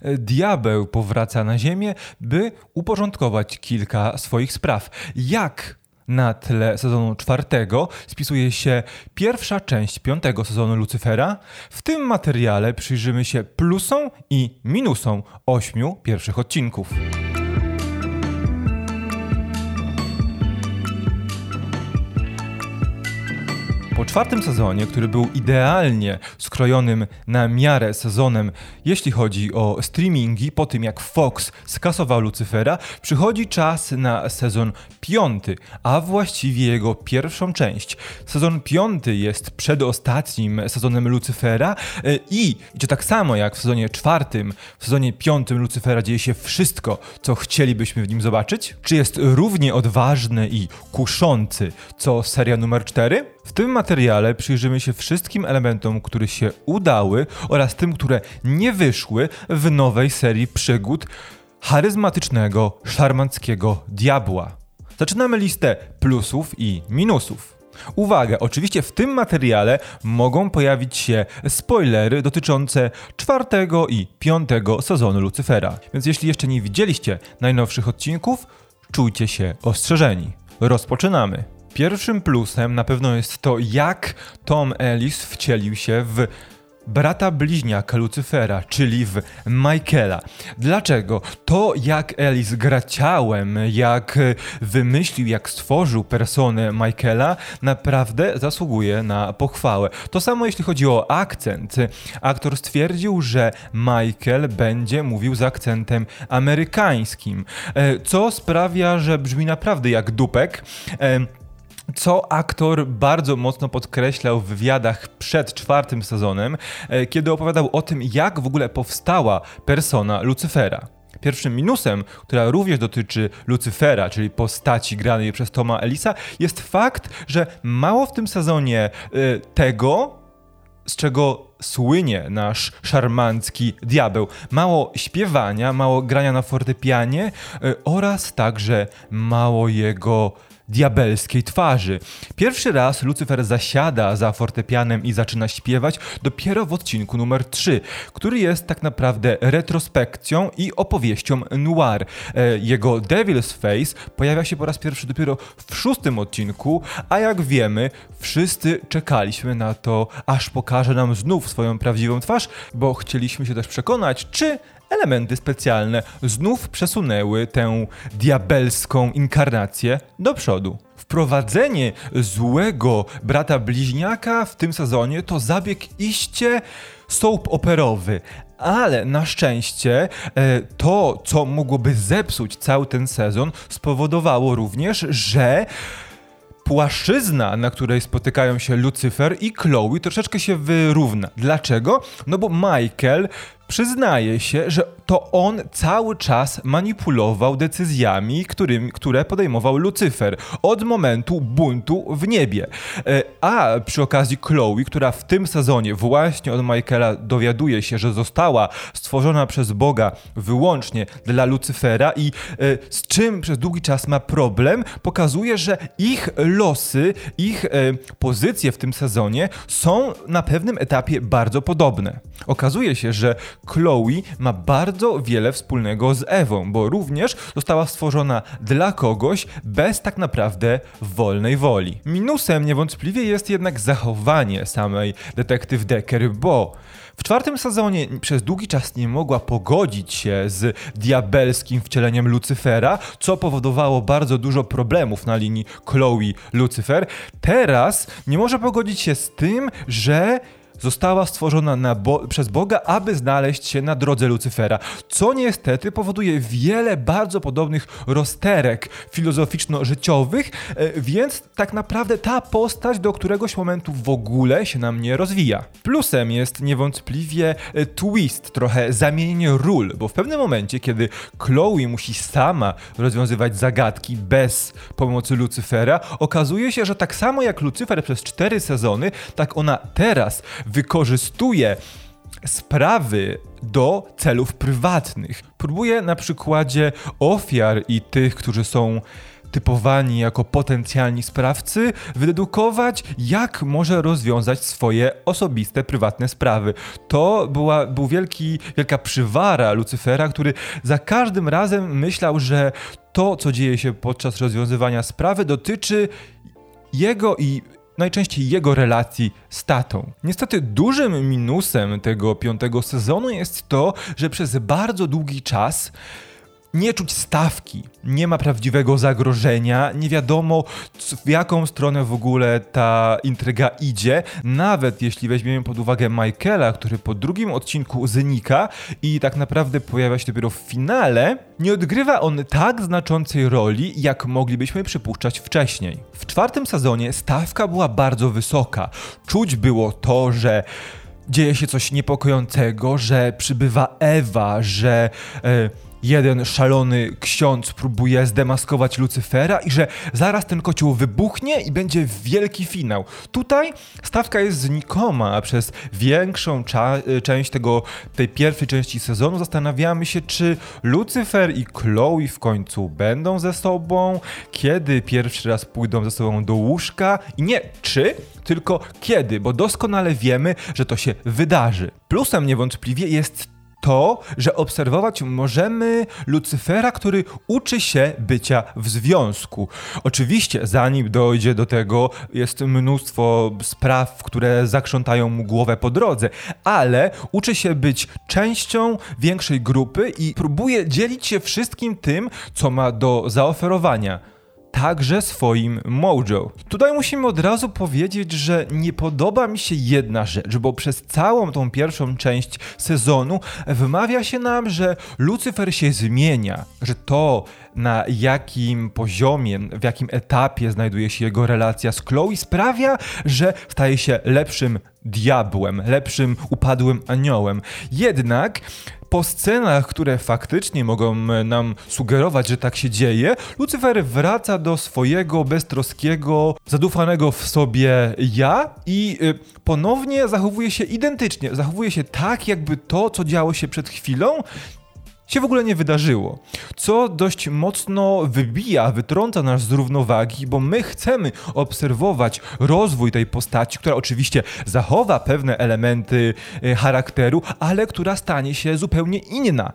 e, diabeł powraca na Ziemię, by uporządkować kilka swoich spraw. Jak na tle sezonu czwartego spisuje się pierwsza część piątego sezonu Lucyfera. W tym materiale przyjrzymy się plusom i minusom ośmiu pierwszych odcinków. Po czwartym sezonie, który był idealnie skrojonym na miarę sezonem, jeśli chodzi o streamingi, po tym jak Fox skasował Lucyfera, przychodzi czas na sezon piąty, a właściwie jego pierwszą część. Sezon piąty jest przedostatnim sezonem Lucyfera e, i, i tak samo jak w sezonie czwartym, w sezonie piątym Lucyfera dzieje się wszystko, co chcielibyśmy w nim zobaczyć? Czy jest równie odważny i kuszący, co seria numer cztery? W tym materiale przyjrzymy się wszystkim elementom, które się udały oraz tym, które nie wyszły w nowej serii przygód charyzmatycznego, szarmanckiego diabła. Zaczynamy listę plusów i minusów. Uwaga, oczywiście w tym materiale mogą pojawić się spoilery dotyczące czwartego i piątego sezonu Lucyfera. Więc jeśli jeszcze nie widzieliście najnowszych odcinków, czujcie się ostrzeżeni. Rozpoczynamy. Pierwszym plusem na pewno jest to, jak Tom Ellis wcielił się w brata bliźniaka Lucyfera, czyli w Michaela. Dlaczego? To jak Ellis gra ciałem, jak wymyślił, jak stworzył personę Michaela, naprawdę zasługuje na pochwałę. To samo jeśli chodzi o akcent. Aktor stwierdził, że Michael będzie mówił z akcentem amerykańskim, e, co sprawia, że brzmi naprawdę jak dupek. E, co aktor bardzo mocno podkreślał w wywiadach przed czwartym sezonem, e, kiedy opowiadał o tym, jak w ogóle powstała persona Lucyfera. Pierwszym minusem, która również dotyczy Lucyfera, czyli postaci granej przez Toma Elisa, jest fakt, że mało w tym sezonie y, tego, z czego słynie nasz szarmancki diabeł. Mało śpiewania, mało grania na fortepianie y, oraz także mało jego diabelskiej twarzy. Pierwszy raz Lucyfer zasiada za fortepianem i zaczyna śpiewać dopiero w odcinku numer 3, który jest tak naprawdę retrospekcją i opowieścią noir. E, jego Devil's Face pojawia się po raz pierwszy dopiero w szóstym odcinku, a jak wiemy, wszyscy czekaliśmy na to, aż pokaże nam znów swoją prawdziwą twarz, bo chcieliśmy się też przekonać, czy elementy specjalne znów przesunęły tę diabelską inkarnację do przodu. Wprowadzenie złego brata bliźniaka w tym sezonie to zabieg iście soap operowy, ale na szczęście e, to, co mogłoby zepsuć cały ten sezon, spowodowało również, że płaszczyzna, na której spotykają się Lucyfer i Chloe, troszeczkę się wyrówna. Dlaczego? No bo Michael przyznaje się, że to on cały czas manipulował decyzjami, którym, które podejmował Lucyfer od momentu buntu w niebie. E, a przy okazji Chloe, która w tym sezonie właśnie od Michaela dowiaduje się, że została stworzona przez Boga wyłącznie dla Lucyfera i e, z czym przez długi czas ma problem, pokazuje, że ich losy, ich e, pozycje w tym sezonie są na pewnym etapie bardzo podobne. Okazuje się, że Chloe ma bardzo wiele wspólnego z Ewą, bo również została stworzona dla kogoś bez tak naprawdę wolnej woli. Minusem niewątpliwie jest jednak zachowanie samej detektyw Decker, bo w czwartym sezonie przez długi czas nie mogła pogodzić się z diabelskim wcieleniem Lucyfera, co powodowało bardzo dużo problemów na linii Chloe-Lucyfer. Teraz nie może pogodzić się z tym, że została stworzona bo przez Boga, aby znaleźć się na drodze Lucyfera, co niestety powoduje wiele bardzo podobnych rozterek filozoficzno-życiowych, e, więc tak naprawdę ta postać do któregoś momentu w ogóle się nam nie rozwija. Plusem jest niewątpliwie e, twist, trochę zamienienie ról, bo w pewnym momencie, kiedy Chloe musi sama rozwiązywać zagadki bez pomocy Lucyfera, okazuje się, że tak samo jak Lucyfer przez cztery sezony, tak ona teraz wykorzystuje sprawy do celów prywatnych. Próbuje na przykładzie ofiar i tych, którzy są typowani jako potencjalni sprawcy, wydedukować, jak może rozwiązać swoje osobiste, prywatne sprawy. To była, był wielki, wielka przywara Lucyfera, który za każdym razem myślał, że to, co dzieje się podczas rozwiązywania sprawy, dotyczy jego i najczęściej jego relacji z tatą. Niestety dużym minusem tego piątego sezonu jest to, że przez bardzo długi czas nie czuć stawki, nie ma prawdziwego zagrożenia, nie wiadomo w jaką stronę w ogóle ta intryga idzie, nawet jeśli weźmiemy pod uwagę Michaela, który po drugim odcinku znika i tak naprawdę pojawia się dopiero w finale, nie odgrywa on tak znaczącej roli, jak moglibyśmy przypuszczać wcześniej. W czwartym sezonie stawka była bardzo wysoka. Czuć było to, że dzieje się coś niepokojącego, że przybywa Ewa, że... Yy, jeden szalony ksiądz próbuje zdemaskować Lucyfera i że zaraz ten kocioł wybuchnie i będzie wielki finał. Tutaj stawka jest znikoma, a przez większą y, część tego, tej pierwszej części sezonu zastanawiamy się, czy Lucyfer i Chloe w końcu będą ze sobą, kiedy pierwszy raz pójdą ze sobą do łóżka i nie czy, tylko kiedy, bo doskonale wiemy, że to się wydarzy. Plusem niewątpliwie jest to, że obserwować możemy Lucyfera, który uczy się bycia w związku. Oczywiście, zanim dojdzie do tego, jest mnóstwo spraw, które zakrzątają mu głowę po drodze, ale uczy się być częścią większej grupy i próbuje dzielić się wszystkim tym, co ma do zaoferowania także swoim mojo. Tutaj musimy od razu powiedzieć, że nie podoba mi się jedna rzecz, bo przez całą tą pierwszą część sezonu wymawia się nam, że Lucyfer się zmienia, że to na jakim poziomie, w jakim etapie znajduje się jego relacja z Chloe sprawia, że staje się lepszym diabłem, lepszym upadłym aniołem. Jednak po scenach, które faktycznie mogą e, nam sugerować, że tak się dzieje, Lucyfer wraca do swojego beztroskiego, zadufanego w sobie ja i e, ponownie zachowuje się identycznie. Zachowuje się tak, jakby to, co działo się przed chwilą, się w ogóle nie wydarzyło. Co dość mocno wybija, wytrąca nas z równowagi, bo my chcemy obserwować rozwój tej postaci, która oczywiście zachowa pewne elementy e, charakteru, ale która stanie się zupełnie inna.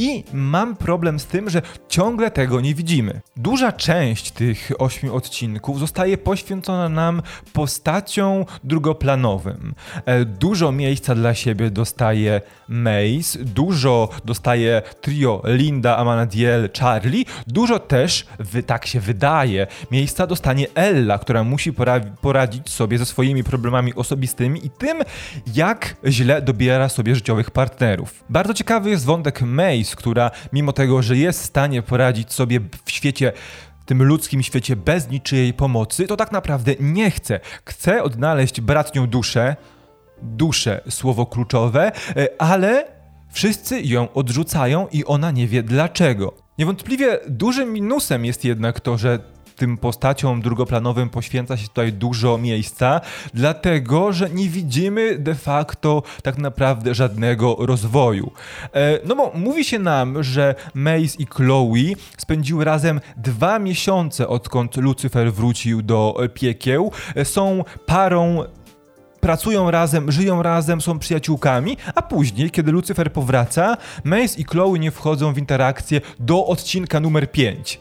I mam problem z tym, że ciągle tego nie widzimy. Duża część tych ośmiu odcinków zostaje poświęcona nam postaciom drugoplanowym. E, dużo miejsca dla siebie dostaje Mace, dużo dostaje trio Linda, Amanadiel, Charlie, dużo też, tak się wydaje, miejsca dostanie Ella, która musi poradzić sobie ze swoimi problemami osobistymi i tym, jak źle dobiera sobie życiowych partnerów. Bardzo ciekawy jest wątek Mace, która mimo tego, że jest w stanie poradzić sobie w świecie tym ludzkim świecie bez niczyjej pomocy, to tak naprawdę nie chce. Chce odnaleźć bratnią duszę, duszę, słowo kluczowe, e, ale wszyscy ją odrzucają i ona nie wie dlaczego. Niewątpliwie dużym minusem jest jednak to, że tym postaciom drugoplanowym poświęca się tutaj dużo miejsca, dlatego że nie widzimy de facto tak naprawdę żadnego rozwoju. E, no bo mówi się nam, że Mace i Chloe spędziły razem dwa miesiące, odkąd Lucyfer wrócił do piekieł. E, są parą pracują razem, żyją razem, są przyjaciółkami, a później, kiedy Lucyfer powraca, Mace i Chloe nie wchodzą w interakcję do odcinka numer 5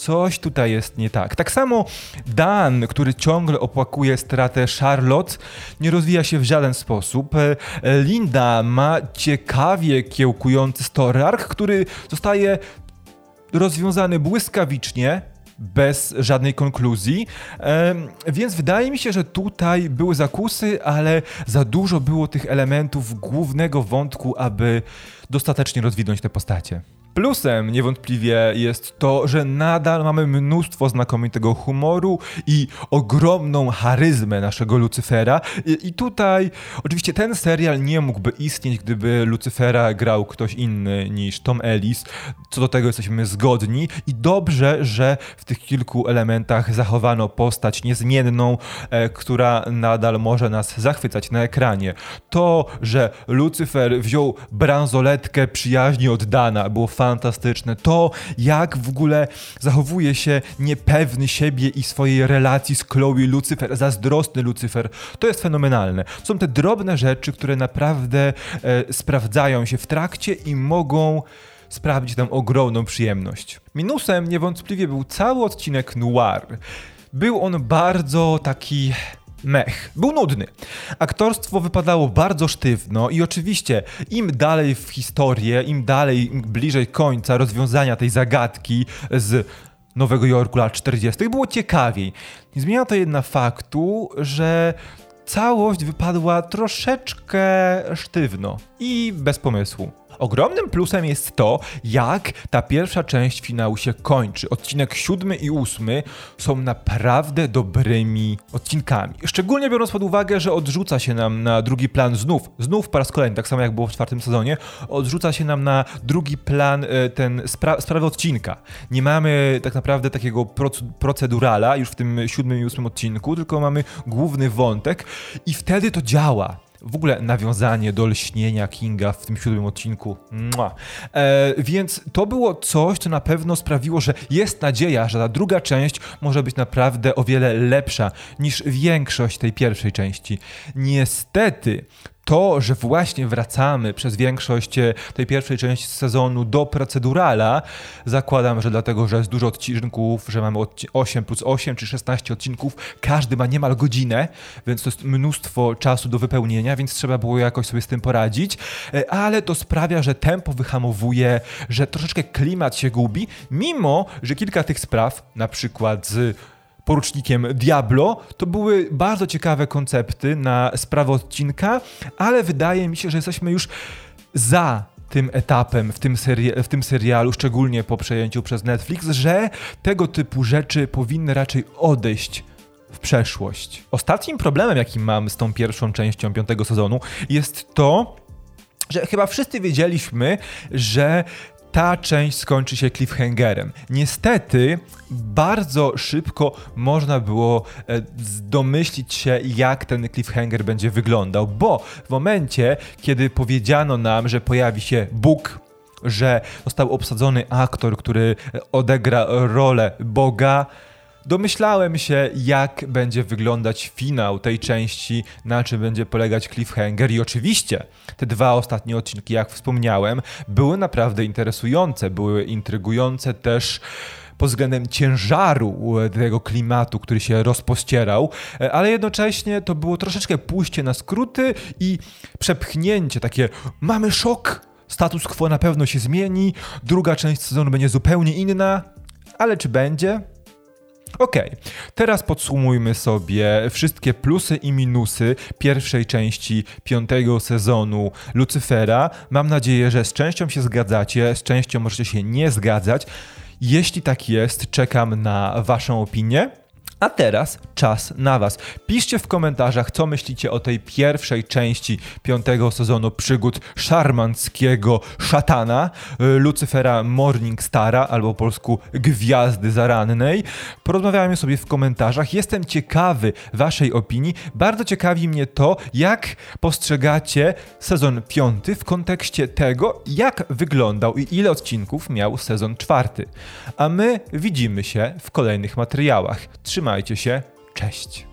coś tutaj jest nie tak. Tak samo Dan, który ciągle opłakuje stratę Charlotte, nie rozwija się w żaden sposób. E, Linda ma ciekawie kiełkujący story arc, który zostaje rozwiązany błyskawicznie, bez żadnej konkluzji. Więc wydaje mi się, że tutaj były zakusy, ale za dużo było tych elementów głównego wątku, aby dostatecznie rozwinąć te postacie. Plusem niewątpliwie jest to, że nadal mamy mnóstwo znakomitego humoru i ogromną charyzmę naszego Lucyfera. I, I, tutaj oczywiście ten serial nie mógłby istnieć, gdyby Lucyfera grał ktoś inny niż Tom Ellis. Co do tego jesteśmy zgodni i dobrze, że w tych kilku elementach zachowano postać niezmienną, e, która nadal może nas zachwycać na ekranie. To, że Lucyfer wziął przyjaźni od Dana, było fantastyczne. To, jak w ogóle zachowuje się niepewny siebie i swojej relacji z Chloe Lucifer, zazdrosny Lucifer, to jest fenomenalne. Są te drobne rzeczy, które naprawdę e, sprawdzają się w trakcie i mogą sprawić nam ogromną przyjemność. Minusem niewątpliwie był cały odcinek noir. Był on bardzo taki mech. Był nudny. Aktorstwo wypadało bardzo sztywno i oczywiście im dalej w historię, im dalej, im bliżej końca rozwiązania tej zagadki z Nowego Jorku lat 40. było ciekawiej. Nie zmienia to jednak faktu, że całość wypadła troszeczkę sztywno i bez pomysłu. Ogromnym plusem jest to, jak ta pierwsza część finału się kończy. Odcinek siódmy i ósmy są naprawdę dobrymi odcinkami. Szczególnie biorąc pod uwagę, że odrzuca się nam na drugi plan znów, znów po raz kolejny, tak samo jak było w czwartym sezonie, odrzuca się nam na drugi plan e, ten spra odcinka. Nie mamy tak naprawdę takiego procedurala już w tym siódmym i ósmym odcinku, tylko mamy główny wątek i wtedy to działa w ogóle nawiązanie do lśnienia Kinga w tym siódmym odcinku. E, więc to było coś, co na pewno sprawiło, że jest nadzieja, że ta druga część może być naprawdę o wiele lepsza niż większość tej pierwszej części. Niestety, to, że właśnie wracamy przez większość e, tej pierwszej części sezonu do procedurala, zakładam, że dlatego, że jest dużo odcinków, że mamy 8 plus 8 czy 16 odcinków, każdy ma niemal godzinę, więc to jest mnóstwo czasu do wypełnienia, więc trzeba było jakoś sobie z tym poradzić, e, ale to sprawia, że tempo wyhamowuje, że troszeczkę klimat się gubi, mimo, że kilka tych spraw, na przykład z porucznikiem Diablo. To były bardzo ciekawe koncepty na sprawę odcinka, ale wydaje mi się, że jesteśmy już za tym etapem w tym, w tym serialu, szczególnie po przejęciu przez Netflix, że tego typu rzeczy powinny raczej odejść w przeszłość. Ostatnim problemem, jaki mam z tą pierwszą częścią piątego sezonu, jest to, że chyba wszyscy wiedzieliśmy, że ta część skończy się cliffhangerem. Niestety, bardzo szybko można było e, domyślić się, jak ten cliffhanger będzie wyglądał, bo w momencie, kiedy powiedziano nam, że pojawi się Bóg, że został obsadzony aktor, który odegra rolę Boga, Domyślałem się, jak będzie wyglądać finał tej części, na czym będzie polegać cliffhanger i oczywiście te dwa ostatnie odcinki, jak wspomniałem, były naprawdę interesujące, były intrygujące też pod względem ciężaru tego klimatu, który się rozpościerał, ale jednocześnie to było troszeczkę pójście na skróty i przepchnięcie, takie mamy szok, status quo na pewno się zmieni, druga część sezonu będzie zupełnie inna, ale czy będzie? Okay. teraz podsumujmy sobie wszystkie plusy i minusy pierwszej części piątego sezonu Lucyfera. Mam nadzieję, że z częścią się zgadzacie, z częścią możecie się nie zgadzać. Jeśli tak jest, czekam na Waszą opinię. A teraz czas na Was. Piszcie w komentarzach, co myślicie o tej pierwszej części piątego sezonu przygód szarmanckiego szatana, y, Lucyfera Morningstara, albo po polsku Gwiazdy Zarannej. Porozmawiajmy sobie w komentarzach. Jestem ciekawy Waszej opinii. Bardzo ciekawi mnie to, jak postrzegacie sezon piąty w kontekście tego, jak wyglądał i ile odcinków miał sezon czwarty. A my widzimy się w kolejnych materiałach. Trzymajcie Trzymajcie się, cześć.